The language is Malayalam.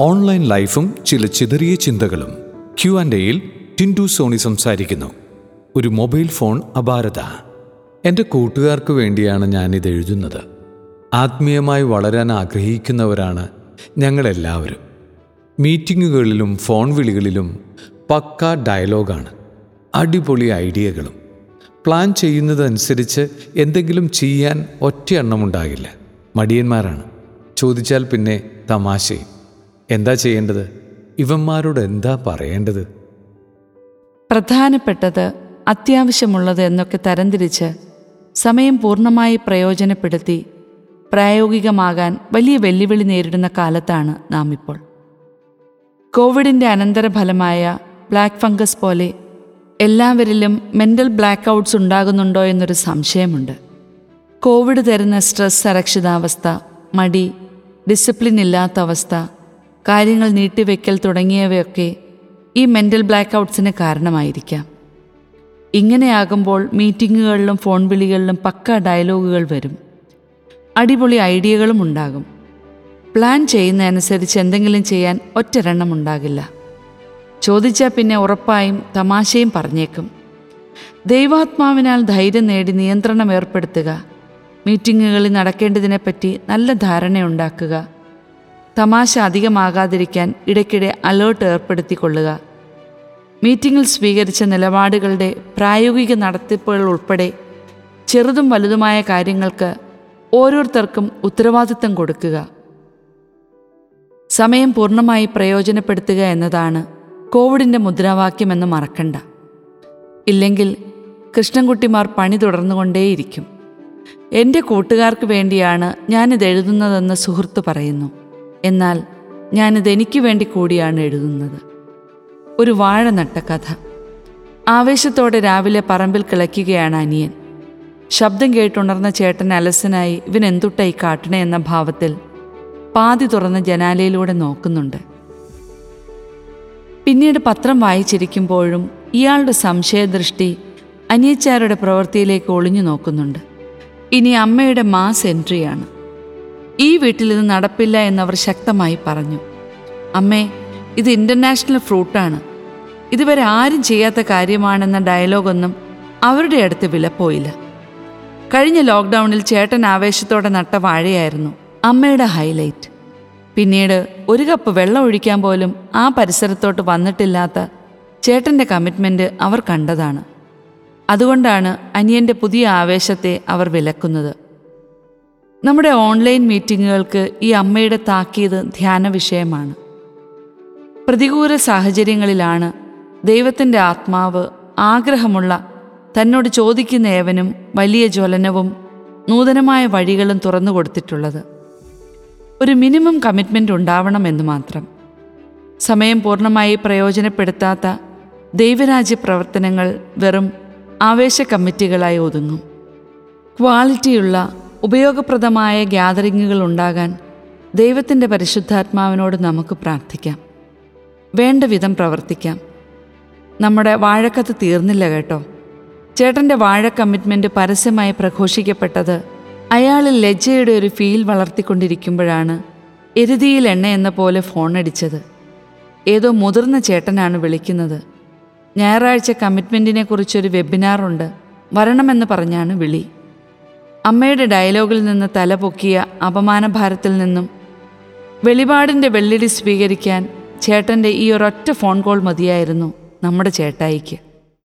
ഓൺലൈൻ ലൈഫും ചില ചിതറിയ ചിന്തകളും ക്യു ആൻഡ് എയിൽ ടിൻഡു സോണി സംസാരിക്കുന്നു. ഒരു മൊബൈൽ ഫോൺ അപാരത. എന്റെ കൂട്ടുകാർക്ക് വേണ്ടിയാണ് ഞാനിത് എഴുതുന്നത്. ആത്മീയമായി വളരാൻ ആഗ്രഹിക്കുന്നവരാണ് ഞങ്ങളെല്ലാവരും. മീറ്റിങ്ങുകളിലും ഫോൺ വിളികളിലും പക്ക ഡയലോഗാണ്. അടിപൊളി ഐഡിയകളും. പ്ലാൻ ചെയ്യുന്നതനുസരിച്ച് എന്തെങ്കിലും ചെയ്യാൻ ഒറ്റ എണ്ണമുണ്ടാകില്ല. മടിയന്മാരാണ്. ചോദിച്ചാൽ പിന്നെ തമാശയും. എന്താ ചെയ്യേണ്ടത്? ഇവന്മാരോട് എന്താ പറയേണ്ടത്? പ്രധാനപ്പെട്ടത് അത്യാവശ്യമുള്ളത് എന്നൊക്കെ തരംതിരിച്ച് സമയം പൂർണമായി പ്രയോജനപ്പെടുത്തി പ്രായോഗികമാകാൻ വലിയ വെല്ലുവിളി നേരിടുന്ന കാലത്താണ് നാം ഇപ്പോൾ കോവിഡിന്റെ അനന്തരഫലമായ ബ്ലാക്ക് ഫംഗസ് പോലെ എല്ലാവരിലും മെന്റൽ ബ്ലാക്ക് ഔട്ട്സ് ഉണ്ടാകുന്നുണ്ടോ എന്നൊരു സംശയമുണ്ട്. കോവിഡ് തരുന്ന സ്ട്രെസ് അരക്ഷിതാവസ്ഥ മടി ഡിസിപ്ലിൻ ഇല്ലാത്ത അവസ്ഥ കാര്യങ്ങൾ നീട്ടിവെക്കൽ തുടങ്ങിയവയൊക്കെ ഈ മെന്റൽ ബ്ലാക്ക് ഔട്ട്സിന് കാരണമായിരിക്കാം. ഇങ്ങനെയാകുമ്പോൾ മീറ്റിങ്ങുകളിലും ഫോൺ വിളികളിലും പക്ക ഡയലോഗുകൾ വരും. അടിപൊളി ഐഡിയകളും ഉണ്ടാകും. പ്ലാൻ ചെയ്യുന്നതനുസരിച്ച് എന്തെങ്കിലും ചെയ്യാൻ ഒറ്റരെണ്ണം ഉണ്ടാകില്ല. ചോദിച്ചാൽ പിന്നെ ഉറപ്പായും തമാശയും പറഞ്ഞേക്കും. ദൈവാത്മാവിനാൽ ധൈര്യം നേടി നിയന്ത്രണം ഏർപ്പെടുത്തുക. മീറ്റിങ്ങുകളിൽ നടക്കേണ്ടതിനെപ്പറ്റി നല്ല ധാരണയുണ്ടാക്കുക. തമാശ അധികമാകാതിരിക്കാൻ ഇടയ്ക്കിടെ അലേർട്ട് ഏർപ്പെടുത്തിക്കൊള്ളുക. മീറ്റിംഗിൽ സ്വീകരിച്ച നിലപാടുകളുടെ പ്രായോഗിക നടത്തിപ്പുകൾ ഉൾപ്പെടെ ചെറുതും വലുതുമായ കാര്യങ്ങൾക്ക് ഓരോരുത്തർക്കും ഉത്തരവാദിത്തം കൊടുക്കുക. സമയം പൂർണമായി പ്രയോജനപ്പെടുത്തുക എന്നതാണ് കോവിഡിന്റെ മുദ്രാവാക്യമെന്ന് മറക്കണ്ട. ഇല്ലെങ്കിൽ കൃഷ്ണൻകുട്ടിമാർ പണി തുടർന്നുകൊണ്ടേയിരിക്കും. എന്റെ കൂട്ടുകാർക്ക് വേണ്ടിയാണ് ഞാനിത് എഴുതുന്നതെന്ന് സുഹൃത്ത് പറയുന്നു. എന്നാൽ ഞാനിത് എനിക്ക് വേണ്ടി കൂടിയാണ് എഴുതുന്നത്. ഒരു വാഴ നട്ട കഥ. ആവേശത്തോടെ രാവിലെ പറമ്പിൽ കിളയ്ക്കുകയാണ് അനിയൻ. ശബ്ദം കേട്ടുണർന്ന ചേട്ടൻ അലസനായി ഇവൻ എന്തുട്ടായി കാട്ടണേ എന്ന ഭാവത്തിൽ പാതി തുറന്ന ജനാലയിലൂടെ നോക്കുന്നുണ്ട്. പിന്നീട് പത്രം വായിച്ചിരിക്കുമ്പോഴും ഇയാളുടെ സംശയദൃഷ്ടി അനിയച്ചാരുടെ പ്രവൃത്തിയിലേക്ക് ഒളിഞ്ഞു നോക്കുന്നുണ്ട്. ഇനി അമ്മയുടെ മാസ് എൻട്രിയാണ്. ഈ വീട്ടിൽ ഇത് നടപ്പില്ല എന്നവർ ശക്തമായി പറഞ്ഞു. അമ്മേ ഇത് ഇന്റർനാഷണൽ ഫ്രൂട്ടാണ് ഇതുവരെ ആരും ചെയ്യാത്ത കാര്യമാണെന്ന ഡയലോഗൊന്നും അവരുടെ അടുത്ത് വിലപ്പോയില്ല കഴിഞ്ഞ ലോക്ക്ഡൗണിൽ ചേട്ടൻ ആവേശത്തോടെ നട്ട വാഴയായിരുന്നു അമ്മയുടെ ഹൈലൈറ്റ് പിന്നീട് ഒരു കപ്പ് വെള്ളം ഒഴിക്കാൻ പോലും ആ പരിസരത്തോട്ട് വന്നിട്ടില്ലാത്ത ചേട്ടന്റെ കമ്മിറ്റ്മെന്റ് അവർ കണ്ടതാണ്. അതുകൊണ്ടാണ് അനിയന്റെ പുതിയ ആവേശത്തെ അവർ വിലക്കുന്നത്. നമ്മുടെ ഓൺലൈൻ മീറ്റിങ്ങുകൾക്ക് ഈ അമ്മയുടെ താക്കീത് ധ്യാന വിഷയമാണ്. പ്രതികൂല സാഹചര്യങ്ങളിലാണ് ദൈവത്തിന്റെ ആത്മാവ് ആഗ്രഹമുള്ള തന്നോട് ചോദിക്കുന്ന ഏവനും വലിയ ജ്വലനവും നൂതനമായ വഴികളും തുറന്നു കൊടുത്തിട്ടുള്ളത്. ഒരു മിനിമം കമ്മിറ്റ്മെന്റ് ഉണ്ടാവണമെന്ന് മാത്രം. സമയം പൂർണമായി പ്രയോജനപ്പെടുത്താത്ത ദൈവരാജ്യ പ്രവർത്തനങ്ങൾ വെറും ആവേശ കമ്മിറ്റികളായി ഒതുങ്ങും. ക്വാളിറ്റിയുള്ള ഉപയോഗപ്രദമായ ഗ്യാതറിങ്ങുകൾ ഉണ്ടാകാൻ ദൈവത്തിന്റെ പരിശുദ്ധാത്മാവിനോട് നമുക്ക് പ്രാർത്ഥിക്കാം. വേണ്ട വിധം പ്രവർത്തിക്കാം. നമ്മുടെ വാഴക്കത്ത് തീർന്നില്ല കേട്ടോ. ചേട്ടന്റെ വാഴ കമ്മിറ്റ്മെന്റ് പരസ്യമായി പ്രഘോഷിക്കപ്പെട്ടത് അയാളിൽ ലജ്ജയുടെ ഒരു ഫീൽ വളർത്തിക്കൊണ്ടിരിക്കുമ്പോഴാണ് എരുതിയിൽ എണ്ണ എന്ന പോലെ ഫോണടിച്ചത് ഏതോ മുതിർന്ന ചേട്ടനാണ് വിളിക്കുന്നത്. ഞായറാഴ്ച കമ്മിറ്റ്മെന്റിനെ കുറിച്ചൊരു വെബിനാറുണ്ട് വരണമെന്ന് പറഞ്ഞാണ് വിളി. അമ്മയുടെ ഡയലോഗിൽ നിന്ന് തലപൊക്കിയ അപമാനഭാരത്തിൽ നിന്നും വെളിപാടിന്റെ വെള്ളിടി സ്വീകരിക്കാൻ ചേട്ടന്റെ ഈ ഒരൊറ്റ ഫോൺ കോൾ മതിയായിരുന്നു നമ്മുടെ ചേട്ടായിക്ക്.